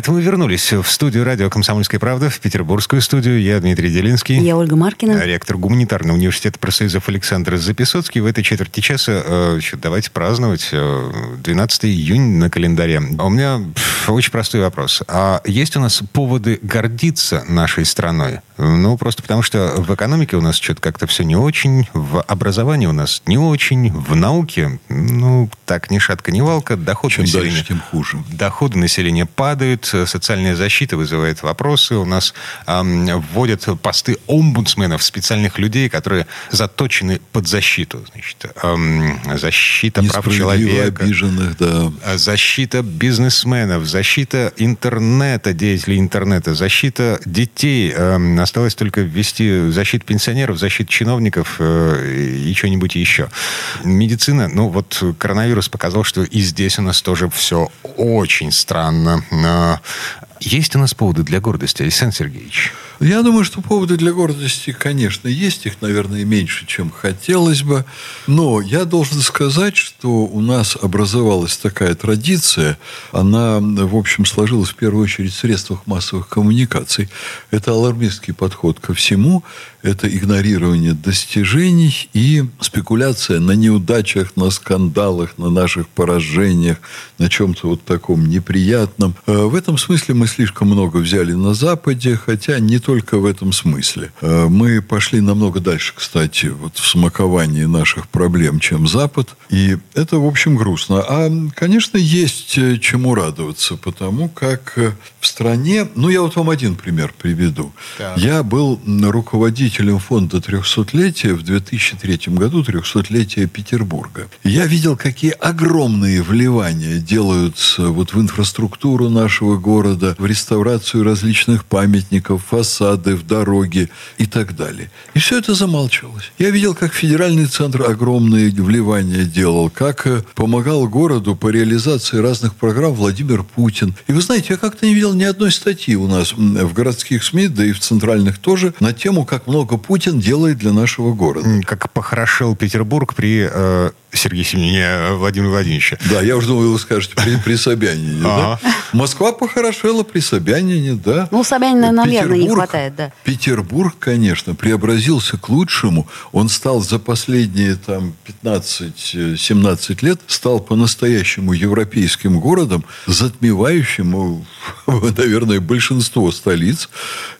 Это мы вернулись в студию радио «Комсомольская правда», в петербургскую студию. Я Дмитрий Делинский. Я Ольга Маркина. Ректор гуманитарного университета профсоюзов Александр Записоцкий. В этой четверти часа э, давайте праздновать э, 12 июня на календаре. А у меня очень простой вопрос. А есть у нас поводы гордиться нашей страной? Ну, просто потому что в экономике у нас что-то как-то все не очень, в образовании у нас не очень, в науке, ну, так ни шатка, ни валка, доходы Чем населения... дальше, тем хуже. Доходы населения падают, социальная защита вызывает вопросы. У нас эм, вводят посты омбудсменов, специальных людей, которые заточены под защиту. Значит, эм, защита прав человека. обиженных, да. А Защита бизнесменов, защита интернета, деятелей интернета, защита детей. Эм, Осталось только ввести защиту пенсионеров, защиту чиновников э, и что-нибудь еще. Медицина, ну вот коронавирус показал, что и здесь у нас тоже все очень странно. Но Есть у нас поводы для гордости, Александр Сергеевич? Я думаю, что поводы для гордости, конечно, есть. Их, наверное, меньше, чем хотелось бы. Но я должен сказать, что у нас образовалась такая традиция. Она, в общем, сложилась в первую очередь в средствах массовых коммуникаций. Это алармистский подход ко всему. Это игнорирование достижений и спекуляция на неудачах, на скандалах, на наших поражениях, на чем-то вот таком неприятном. Э, В этом смысле мы слишком много взяли на Западе, хотя не только в этом смысле. Э, Мы пошли намного дальше, кстати, вот в смаковании наших проблем, чем Запад. И это, в общем, грустно. А, конечно, есть э, чему радоваться, потому как э, в стране... Ну, я вот вам один пример приведу. Так. Я был руководителем фонда 300-летия в 2003 году, 300-летия Петербурга. Я видел, какие огромные вливания делаются вот в инфраструктуру нашего города, в реставрацию различных памятников, фасады, в дороги и так далее. И все это замалчивалось. Я видел, как федеральный центр огромные вливания делал, как э, помогал городу по реализации разных программ Владимир Путин. И вы знаете, я как-то не видел ни одной статьи у нас в городских СМИ, да и в центральных тоже, на тему, как много Путин делает для нашего города. Как похорошел Петербург при э, Сергее Семене э, Владимира Владимировича. Да, я уже думал, вы скажете при, при Собянине. да? Москва похорошела при Собянине, да. Ну, Собянина, наверное, не хватает, да. Петербург, конечно, преобразился к лучшему. Он стал за последние там 15-17 лет, стал по-настоящему европейским городом, затмевающим, ну, наверное, большинство столиц.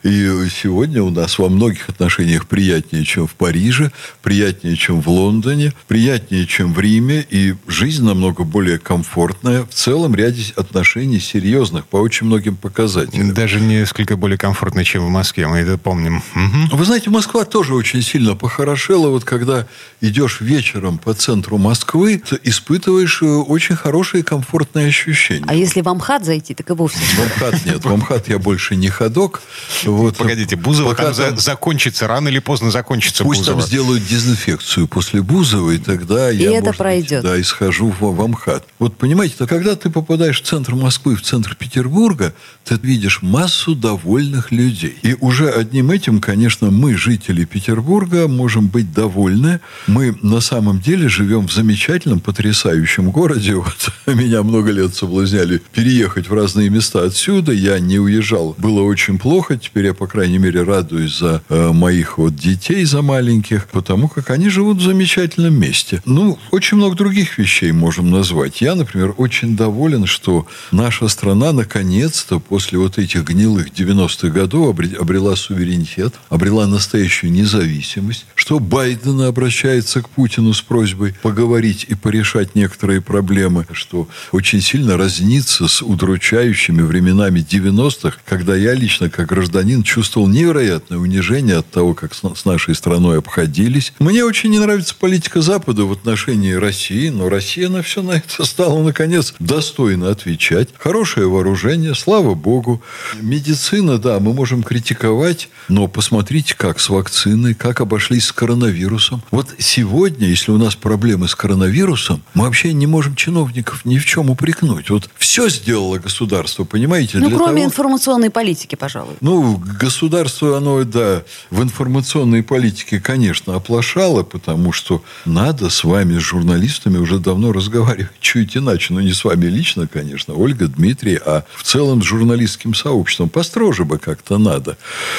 И сегодня у нас во многих отношениях приятнее, чем в Париже, приятнее, чем в Лондоне, приятнее, чем в Риме, и жизнь намного более комфортная. В целом ряде отношений серьезных по очень многим показателям. Даже несколько более комфортно, чем в Москве, мы это помним. Мгм. Вы знаете, Москва тоже очень сильно похорошела. Вот когда идешь вечером по центру Москвы, ты испытываешь э, очень хорошие комфортные ощущения. А если в Амхат зайти, так и вовсе. В Амхат нет. В Амхат я больше не ходок. Вот. Погодите, Бузова Пока там, там- закончится, рано или поздно закончится Пусть Бузова. там сделают дезинфекцию после Бузова, и тогда я, это может пройдет. да, и схожу в, в Амхат. Вот понимаете, то когда ты попадаешь в центр Москвы, в центр Петербурга, ты видишь массу довольных людей. И уже одним этим, конечно, мы, жители Петербурга, можем быть довольны. Мы на самом деле живем в замечательном, потрясающем городе. Вот меня много лет соблазняли переехать в разные места отсюда. Я не уезжал. Было очень плохо. Теперь я, по крайней мере, радуюсь за э, моих вот детей, за маленьких, потому как они живут в замечательном месте. Ну, очень много других вещей можем назвать. Я, например, очень доволен, что наша страна наконец-то после вот этих гнилых 90-х годов обре- обрела суверенитет, обрела настоящую независимость, что Байден обращается к Путину с просьбой поговорить и порешать некоторые проблемы, что очень сильно разнится с удручающими временами 90-х, когда я лично, как гражданин, чувствовал невероятное унижение от того, как с нашей страной обходились. Мне очень не нравится политика Запада в отношении отношении России, но Россия на все на это стала, наконец, достойно отвечать. Хорошее вооружение, слава богу. Медицина, да, мы можем критиковать, но посмотрите, как с вакциной, как обошлись с коронавирусом. Вот сегодня, если у нас проблемы с коронавирусом, мы вообще не можем чиновников ни в чем упрекнуть. Вот все сделало государство, понимаете? Ну, кроме того- информационной политики, пожалуй. ну, государство, оно, да, в информационной политике, конечно, оплошало, потому что надо с вами, с журналистами, уже давно разговаривать чуть иначе. Но не с вами лично, конечно, Ольга, Дмитрий, а в целом с журналистским сообществом. Построже бы как-то надо.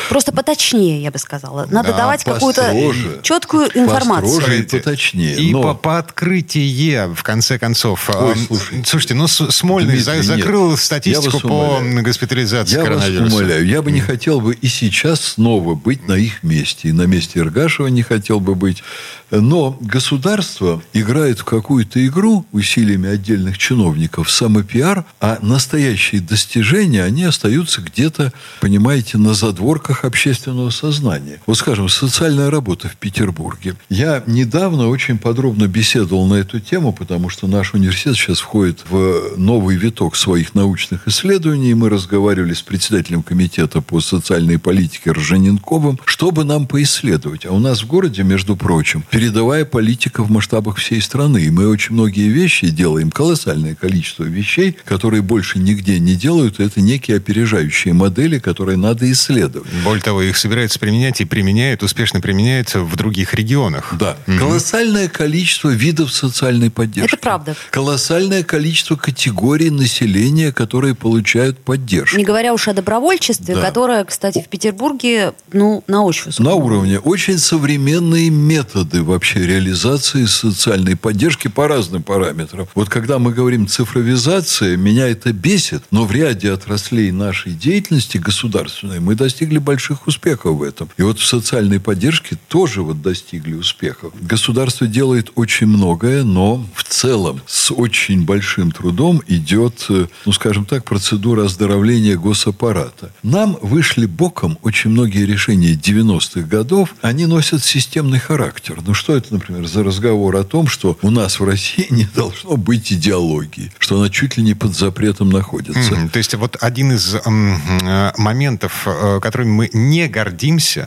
Просто поточнее, я бы сказала. Надо Да, давать какую-то четкую информацию. Построже и поточнее. И Но- по, по открытие, в конце концов. Ой, а, слушайте. Слушайте, ну, Смольный Дмитрий, нет. закрыл Я статистику вас по умоляю. госпитализации Я вас коронавируса. умоляю, я бы не хотел бы и сейчас снова быть на их месте. И на месте Иргашева не хотел бы быть. Но государство играет в какую-то игру усилиями отдельных чиновников самопиар, а настоящие достижения, они остаются где-то, понимаете, на задворках общественного сознания. Вот, скажем, социальная работа в Петербурге. Я недавно очень подробно беседовал на эту тему, потому что наш университет сейчас входит в новый виток своих научных исследований. Мы разговаривали с председателем комитета по социальной политике Ржаненковым, чтобы нам поисследовать. А у нас в городе, между прочим, передовая политика в масштабах всей страны. И мы очень многие вещи делаем, колоссальное количество вещей, которые больше нигде не делают. Это некие опережающие модели, которые надо исследовать. Более того, их собираются применять и применяют, успешно применяют в других регионах. Да. Колоссальное количество видов социальной поддержки. Это правда. Колоссальное количество категорий населения, которые получают поддержку. Не говоря уж о добровольчестве, Да. которое, кстати, в Петербурге, ну, на очень высоком На уровне очень современные методы вообще реализации социальной поддержки по разным параметрам. Вот когда мы говорим цифровизация, меня это бесит, но в ряде отраслей нашей деятельности государственной мы достигли больших успехов в этом. И вот в социальной поддержке тоже вот достигли успехов. Государство делает очень многое, но в целом с очень большим трудом идет, э, ну, скажем так, процедура оздоровления госаппарата. Нам вышли боком очень многие решения 90-х годов. Они носят системный характер. Ну, что это, например, за разговор о том, что у нас в России не должно быть идеологии, что она чуть ли не под запретом находится. Мгм. То есть вот один из э, моментов, э, которыми мы не гордимся,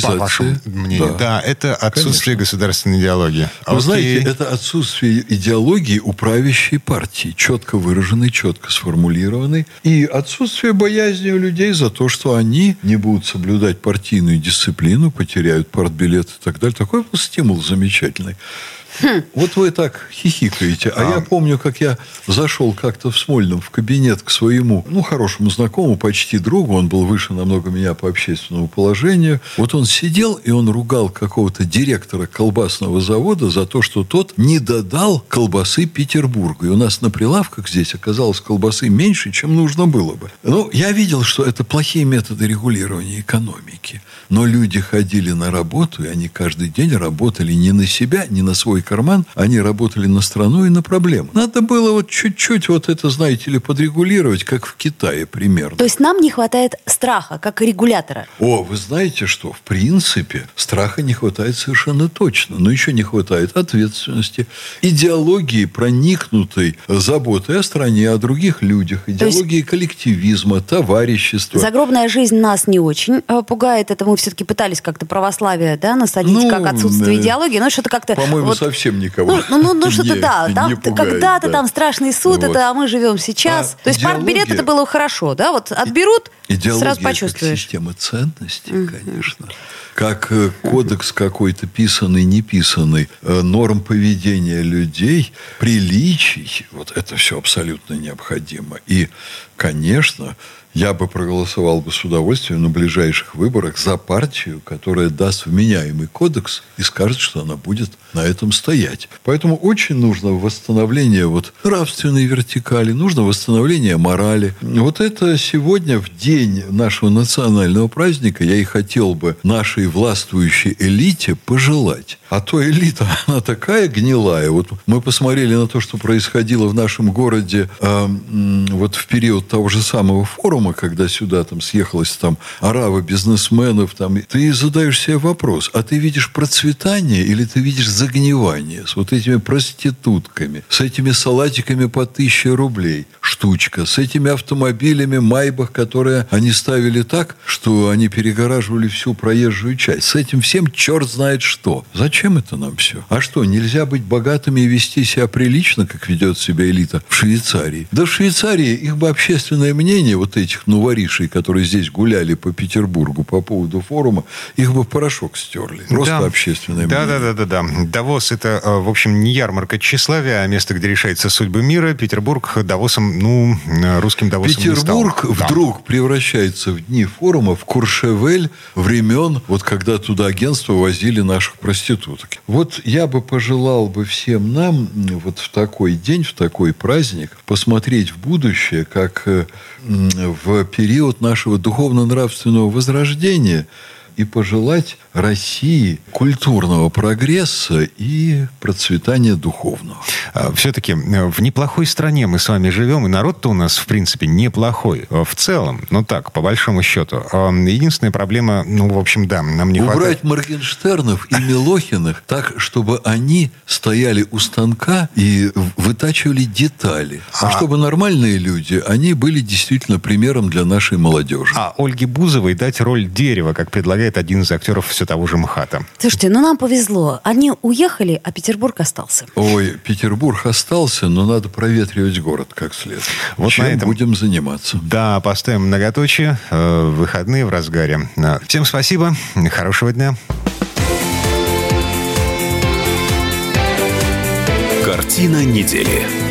по, по вашему мнению, Да. да, это отсутствие государственной идеологии. Вы Окей. знаете, это отсутствие идеологии у правящей партии, четко выраженной, четко сформулированной, и отсутствие боязни у людей за то, что они не будут соблюдать партийную дисциплину, потеряют партбилет и так далее. Такой был стимул замечательный. Вот вы так хихикаете. А, я помню, как я зашел как-то в Смольном в кабинет к своему, ну, хорошему знакомому, почти другу. Он был выше намного меня по общественному положению. Вот он сидел, и он ругал какого-то директора колбасного завода за то, что тот не додал колбасы Петербургу. И у нас на прилавках здесь оказалось колбасы меньше, чем нужно было бы. Ну, я видел, что это плохие методы регулирования экономики. Но люди ходили на работу, и они каждый день работали не на себя, не на свой карман, они работали на страну и на проблему. Надо было вот чуть-чуть вот это, знаете ли, подрегулировать, как в Китае примерно. То есть нам не хватает страха, как регулятора. О, вы знаете что? В принципе, страха не хватает совершенно точно. Но еще не хватает ответственности, идеологии, проникнутой заботой о стране, о других людях, есть- идеологии коллективизма, товарищества. Загробная жизнь нас не очень э, пугает. Это мы все-таки пытались как-то православие да, насадить, Ну, как отсутствие э, идеологии. Но что-то как-то... По-моему, вот- совсем никого. Ну, ну, ну, ну, что-то да. Там когда-то да. там страшный суд, Вот. это а мы живем сейчас. А То есть партбилет это было хорошо, да? Вот отберут, Идеология сразу как почувствуешь. система ценностей, конечно. Как э, кодекс какой-то писанный, не писанный, э, норм поведения людей, приличий. Вот это все абсолютно необходимо. И, конечно, я бы проголосовал бы с удовольствием на ближайших выборах за партию, которая даст вменяемый кодекс и скажет, что она будет на этом стоять. Поэтому очень нужно восстановление вот нравственной вертикали, нужно восстановление морали. Вот это сегодня, в день нашего национального праздника, я и хотел бы нашей властвующей элите пожелать? А то элита, она такая гнилая. Вот мы посмотрели на то, что происходило в нашем городе э, вот в период того же самого форума, когда сюда там съехалось там арава бизнесменов. Там, ты задаешь себе вопрос, а ты видишь процветание или ты видишь загнивание с вот этими проститутками, с этими салатиками по тысяче рублей штучка, с этими автомобилями Майбах, которые они ставили так, что они перегораживали всю проезжую часть. С этим всем черт знает что. Зачем это нам все? А что, нельзя быть богатыми и вести себя прилично, как ведет себя элита в Швейцарии? Да в Швейцарии их бы общественное мнение вот этих нуворишей, которые здесь гуляли по Петербургу по поводу форума, их бы в порошок стерли. Просто да. общественное да, мнение. Да, да, да, да. Давос это, э, в общем, не ярмарка тщеславия, а место, где решается судьбы мира. Петербург Давосом, ну, э, русским Давосом Петербург не стал. вдруг да. превращается в дни форума в Куршевель времен, вот когда туда агентства возили наших проституток. Вот я бы пожелал бы всем нам вот в такой день, в такой праздник посмотреть в будущее, как э, в период нашего духовно-нравственного возрождения и пожелать России культурного прогресса и процветания духовного. А, Все-таки э, в неплохой стране мы с вами живем, и народ-то у нас, в принципе, неплохой. Э, в целом, ну так, по большому счету. А, единственная проблема, ну, в общем, да, нам не Убрать хватает... Моргенштернов и Милохиных так, чтобы они стояли у станка и вытачивали детали. А, а чтобы нормальные люди, они были действительно примером для нашей молодежи. А Ольге Бузовой дать роль дерева, как предлагает один из актеров все того же МХАТа. Слушайте, ну нам повезло. Они уехали, а Петербург остался. Ой, Петербург остался, но надо проветривать город как следует. Вот Чем на этом будем заниматься. Да, поставим многоточие. Э, выходные в разгаре. Э, всем спасибо. Хорошего дня. Картина недели.